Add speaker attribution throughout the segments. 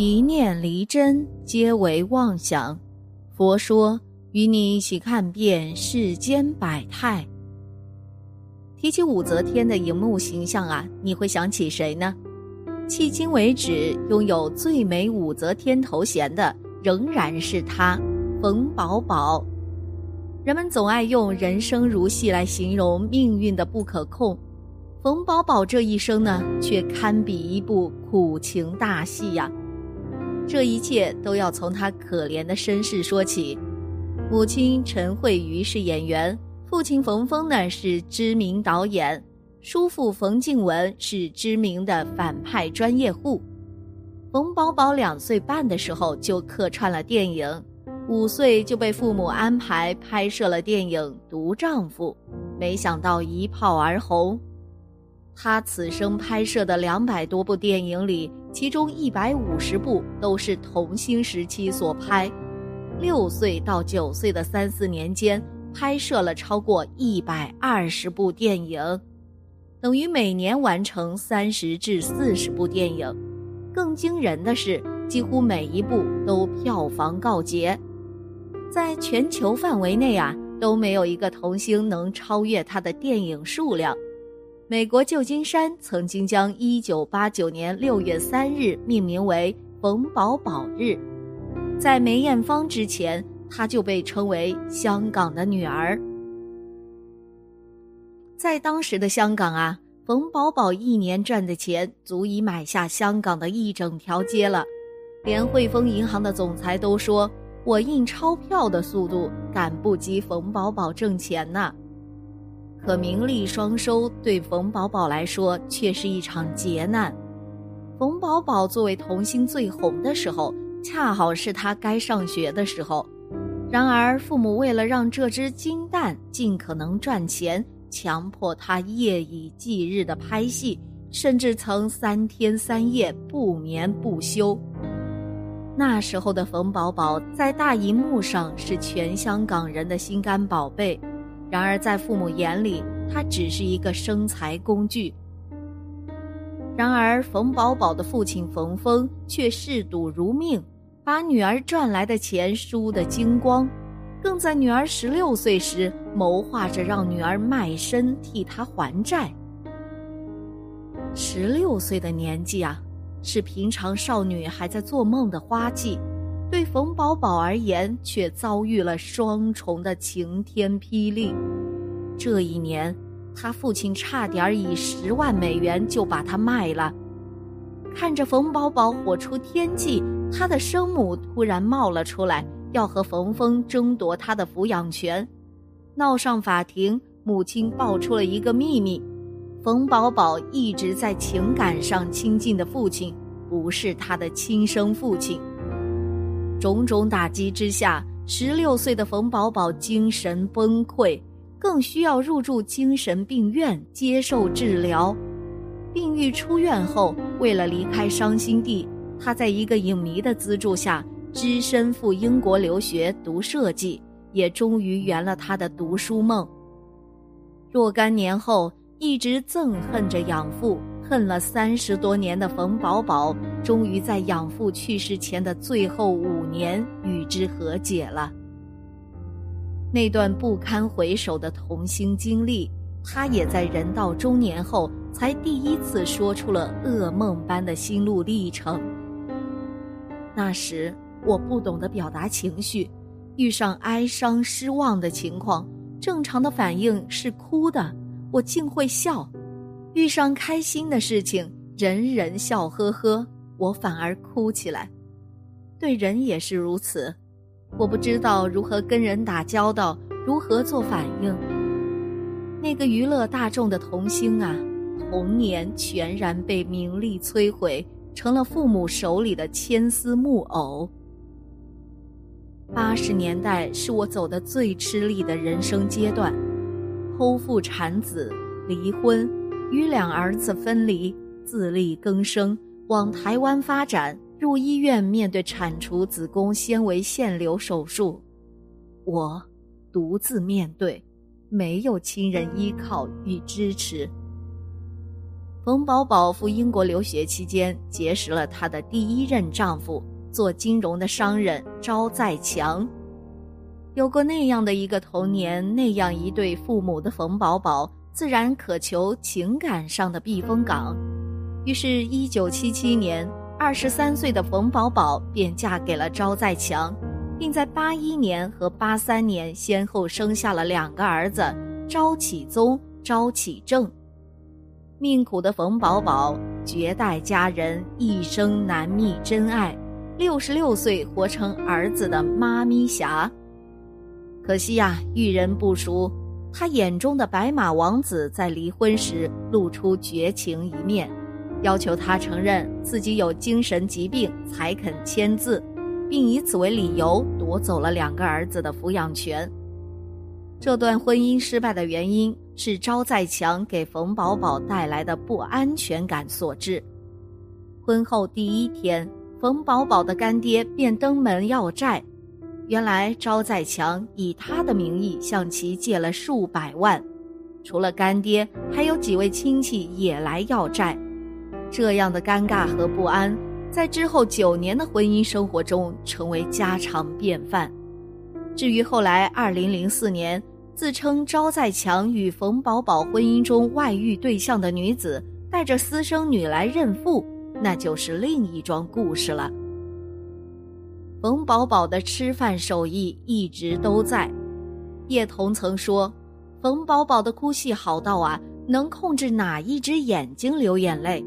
Speaker 1: 一念离真，皆为妄想。佛说，与你一起看遍世间百态。提起武则天的荧幕形象啊，你会想起谁呢？迄今为止，拥有最美武则天头衔的仍然是她，冯宝宝。人们总爱用人生如戏来形容命运的不可控，冯宝宝这一生呢，却堪比一部苦情大戏呀。这一切都要从她可怜的身世说起。母亲陈慧瑜是演员，父亲冯峰呢是知名导演。叔父冯静文是知名的反派专业户，冯宝宝两岁半的时候就客串了电影，五岁就被父母安排拍摄了电影《独丈夫》，没想到一炮而红。他此生拍摄的两百多部电影里，其中一百五十部都是童星时期所拍，六岁到九岁的三四年间，拍摄了超过一百二十部电影。等于每年完成三十至四十部电影，更惊人的是，几乎每一部都票房告捷，在全球范围内啊都没有一个童星能超越他的电影数量。美国旧金山曾经将一九八九年六月三日命名为冯宝宝日，在梅艳芳之前，她就被称为香港的女儿。在当时的香港啊，冯宝宝一年赚的钱足以买下香港的一整条街了。连汇丰银行的总裁都说：“我印钞票的速度赶不及冯宝宝挣钱呢。”可名利双收对冯宝宝来说却是一场劫难。冯宝宝作为童星最红的时候，恰好是他该上学的时候。然而，父母为了让这只金蛋尽可能赚钱。强迫他夜以继日的拍戏，甚至曾三天三夜不眠不休。那时候的冯宝宝在大荧幕上是全香港人的心肝宝贝，然而在父母眼里，他只是一个生财工具。然而，冯宝宝的父亲冯峰却嗜赌如命，把女儿赚来的钱输得精光。更在女儿十六岁时谋划着让女儿卖身替他还债。十六岁的年纪啊，是平常少女还在做梦的花季，对冯宝宝而言却遭遇了双重的晴天霹雳。这一年，他父亲差点以十万美元就把他卖了。看着冯宝宝火出天际，他的生母突然冒了出来。要和冯峰争夺他的抚养权，闹上法庭。母亲爆出了一个秘密：冯宝宝一直在情感上亲近的父亲，不是他的亲生父亲。种种打击之下，十六岁的冯宝宝精神崩溃，更需要入住精神病院接受治疗。病愈出院后，为了离开伤心地，他在一个影迷的资助下。只身赴英国留学读设计，也终于圆了他的读书梦。若干年后，一直憎恨着养父、恨了三十多年的冯宝宝，终于在养父去世前的最后五年与之和解了。那段不堪回首的童星经历，他也在人到中年后才第一次说出了噩梦般的心路历程。那时。我不懂得表达情绪，遇上哀伤、失望的情况，正常的反应是哭的，我竟会笑；遇上开心的事情，人人笑呵呵，我反而哭起来。对人也是如此，我不知道如何跟人打交道，如何做反应。那个娱乐大众的童星啊，童年全然被名利摧毁，成了父母手里的牵丝木偶。八十年代是我走的最吃力的人生阶段，剖腹产子，离婚，与两儿子分离，自力更生，往台湾发展，入医院面对铲除子宫纤维腺瘤手术，我独自面对，没有亲人依靠与支持。冯宝宝赴英国留学期间，结识了她的第一任丈夫，做金融的商人招在强。有过那样的一个童年，那样一对父母的冯宝宝，自然渴求情感上的避风港。于是，一九七七年，二十三岁的冯宝宝便嫁给了招在强，并在八一年和八三年先后生下了两个儿子招启宗、招启正。命苦的冯宝宝绝代佳人，一生难觅真爱，六十六岁活成儿子的妈咪侠。可惜呀，遇人不淑，他眼中的白马王子在离婚时露出绝情一面，要求他承认自己有精神疾病才肯签字，并以此为理由夺走了两个儿子的抚养权。这段婚姻失败的原因是招在强给冯宝宝带来的不安全感所致。婚后第一天，冯宝宝的干爹便登门要债。原来招在强以他的名义向其借了数百万，除了干爹，还有几位亲戚也来要债。这样的尴尬和不安，在之后九年的婚姻生活中成为家常便饭。至于后来二零零四年自称招在强与冯宝宝婚姻中外遇对象的女子带着私生女来认父，那就是另一桩故事了。冯宝宝的吃饭手艺一直都在。叶童曾说：“冯宝宝的哭戏好到啊，能控制哪一只眼睛流眼泪。”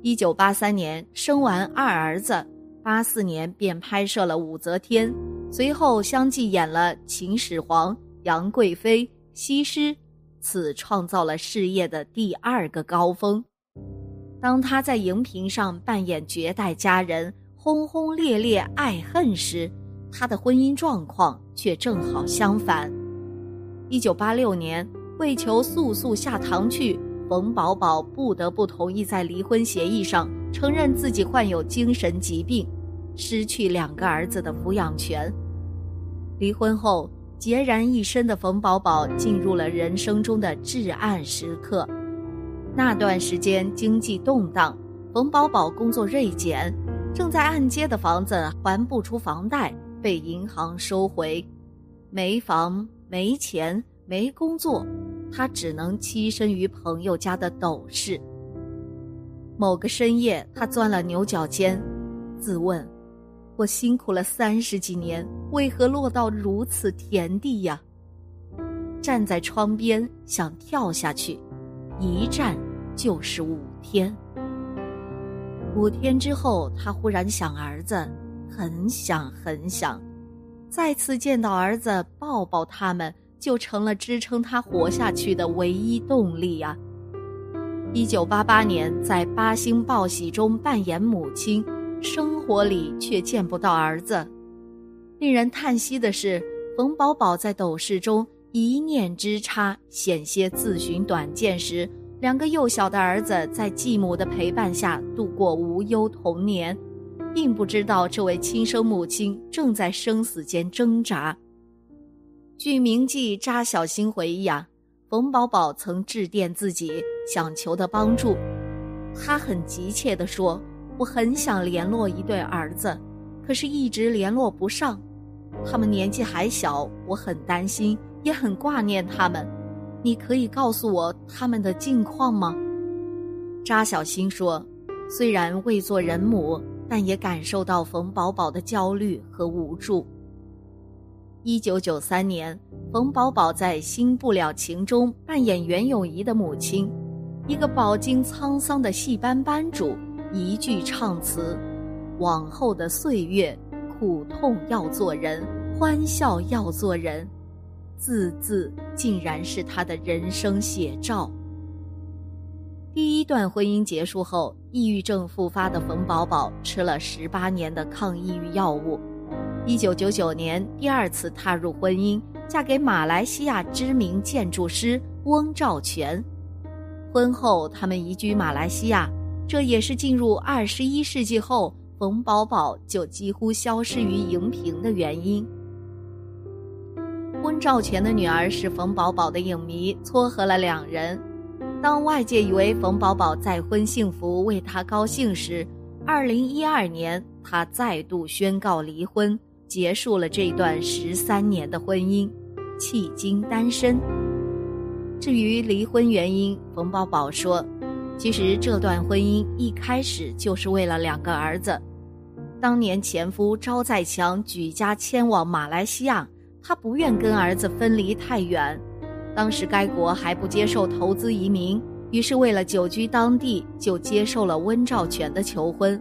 Speaker 1: 一九八三年生完二儿子，八四年便拍摄了《武则天》，随后相继演了秦始皇、杨贵妃、西施，此创造了事业的第二个高峰。当他在荧屏上扮演绝代佳人。轰轰烈烈爱恨时，他的婚姻状况却正好相反。一九八六年，为求速速下堂去，冯宝宝不得不同意在离婚协议上承认自己患有精神疾病，失去两个儿子的抚养权。离婚后，孑然一身的冯宝宝进入了人生中的至暗时刻。那段时间经济动荡，冯宝宝工作锐减。正在按揭的房子还不出房贷，被银行收回，没房、没钱、没工作，他只能栖身于朋友家的斗室。某个深夜，他钻了牛角尖，自问：我辛苦了三十几年，为何落到如此田地呀？站在窗边想跳下去，一站就是五天。五天之后，他忽然想儿子，很想很想，再次见到儿子，抱抱他们，就成了支撑他活下去的唯一动力呀。一九八八年，在《八星报喜》中扮演母亲，生活里却见不到儿子。令人叹息的是，冯宝宝在斗室中一念之差，险些自寻短见时。两个幼小的儿子在继母的陪伴下度过无忧童年，并不知道这位亲生母亲正在生死间挣扎。据名记扎小新回忆啊，冯宝宝曾致电自己想求的帮助，他很急切地说：“我很想联络一对儿子，可是一直联络不上，他们年纪还小，我很担心，也很挂念他们。”你可以告诉我他们的近况吗？扎小星说：“虽然未做人母，但也感受到冯宝宝的焦虑和无助。”一九九三年，冯宝宝在《新不了情》中扮演袁咏仪的母亲，一个饱经沧桑的戏班班主，一句唱词：“往后的岁月，苦痛要做人，欢笑要做人。”字字竟然是他的人生写照。第一段婚姻结束后，抑郁症复发的冯宝宝吃了十八年的抗抑郁药物。一九九九年，第二次踏入婚姻，嫁给马来西亚知名建筑师翁兆全。婚后，他们移居马来西亚，这也是进入二十一世纪后，冯宝宝就几乎消失于荧屏的原因。温兆全的女儿是冯宝宝的影迷，撮合了两人。当外界以为冯宝宝再婚幸福，为他高兴时，二零一二年他再度宣告离婚，结束了这段十三年的婚姻，迄今单身。至于离婚原因，冯宝宝说：“其实这段婚姻一开始就是为了两个儿子。当年前夫赵在强举家迁往马来西亚，他不愿跟儿子分离太远。”当时该国还不接受投资移民，于是为了久居当地，就接受了温兆全的求婚。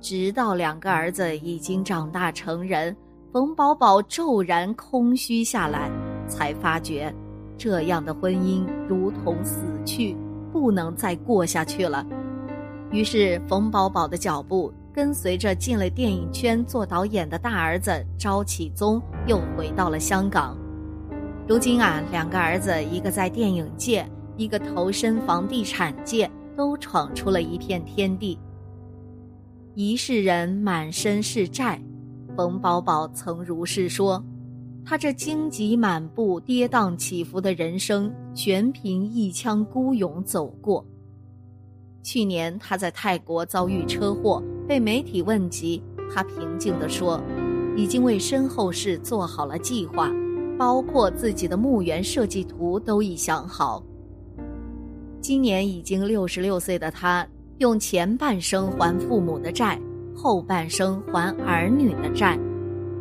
Speaker 1: 直到两个儿子已经长大成人，冯宝宝骤然空虚下来，才发觉这样的婚姻如同死去，不能再过下去了。于是冯宝宝的脚步跟随着进了电影圈做导演的大儿子赵启宗，又回到了香港。如今啊，两个儿子，一个在电影界，一个投身房地产界，都闯出了一片天地。一世人满身是债，冯宝宝曾如是说。他这荆棘满布、跌宕起伏的人生，全凭一腔孤勇走过。去年他在泰国遭遇车祸，被媒体问及，他平静地说：“已经为身后事做好了计划。”包括自己的墓园设计图都已想好。今年已经六十六岁的他，用前半生还父母的债，后半生还儿女的债。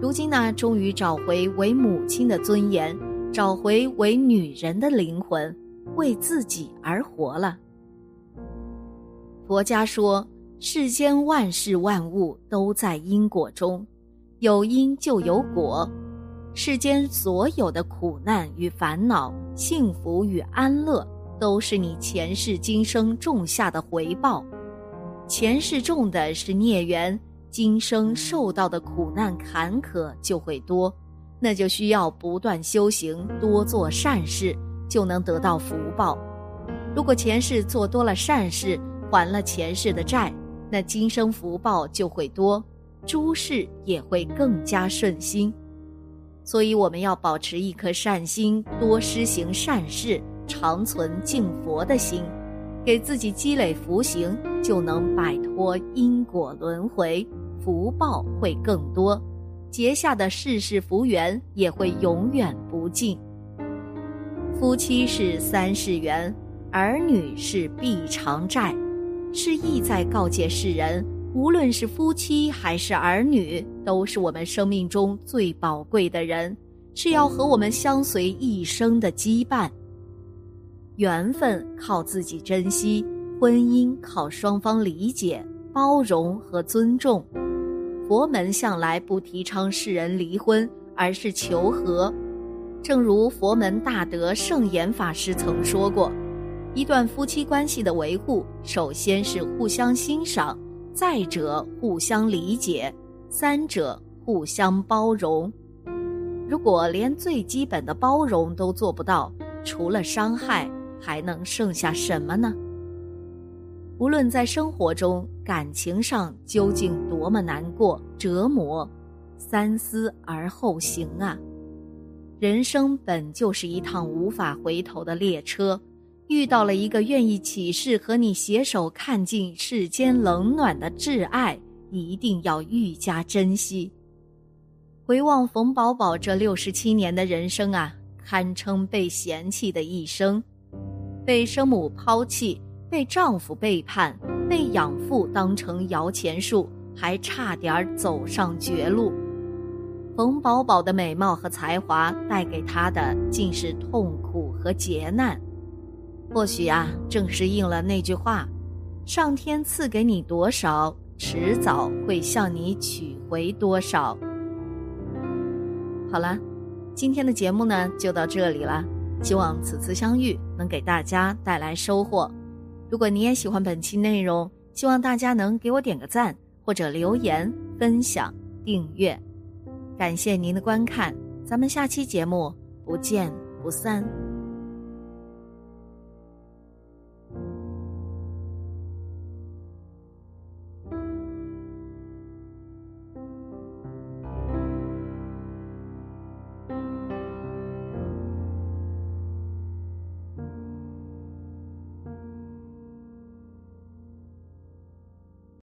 Speaker 1: 如今呢，终于找回为母亲的尊严，找回为女人的灵魂，为自己而活了。佛家说，世间万事万物都在因果中，有因就有果。世间所有的苦难与烦恼、幸福与安乐，都是你前世今生种下的回报。前世种的是孽缘，今生受到的苦难坎坷就会多，那就需要不断修行，多做善事，就能得到福报。如果前世做多了善事，还了前世的债，那今生福报就会多，诸事也会更加顺心。所以，我们要保持一颗善心，多施行善事，常存敬佛的心，给自己积累福行，就能摆脱因果轮回，福报会更多，结下的世世福缘也会永远不尽。夫妻是三世缘，儿女是必偿债，是意在告诫世人。无论是夫妻还是儿女，都是我们生命中最宝贵的人，是要和我们相随一生的羁绊。缘分靠自己珍惜，婚姻靠双方理解、包容和尊重。佛门向来不提倡世人离婚，而是求和。正如佛门大德圣严法师曾说过：“一段夫妻关系的维护，首先是互相欣赏。”再者，互相理解；三者，互相包容。如果连最基本的包容都做不到，除了伤害，还能剩下什么呢？无论在生活中、感情上究竟多么难过、折磨，三思而后行啊！人生本就是一趟无法回头的列车。遇到了一个愿意起誓和你携手看尽世间冷暖的挚爱，一定要愈加珍惜。回望冯宝宝这六十七年的人生啊，堪称被嫌弃的一生，被生母抛弃，被丈夫背叛，被养父当成摇钱树，还差点走上绝路。冯宝宝的美貌和才华带给他的，竟是痛苦和劫难。或许啊，正是应了那句话：“上天赐给你多少，迟早会向你取回多少。”好了，今天的节目呢就到这里了。希望此次相遇能给大家带来收获。如果你也喜欢本期内容，希望大家能给我点个赞，或者留言、分享、订阅。感谢您的观看，咱们下期节目不见不散。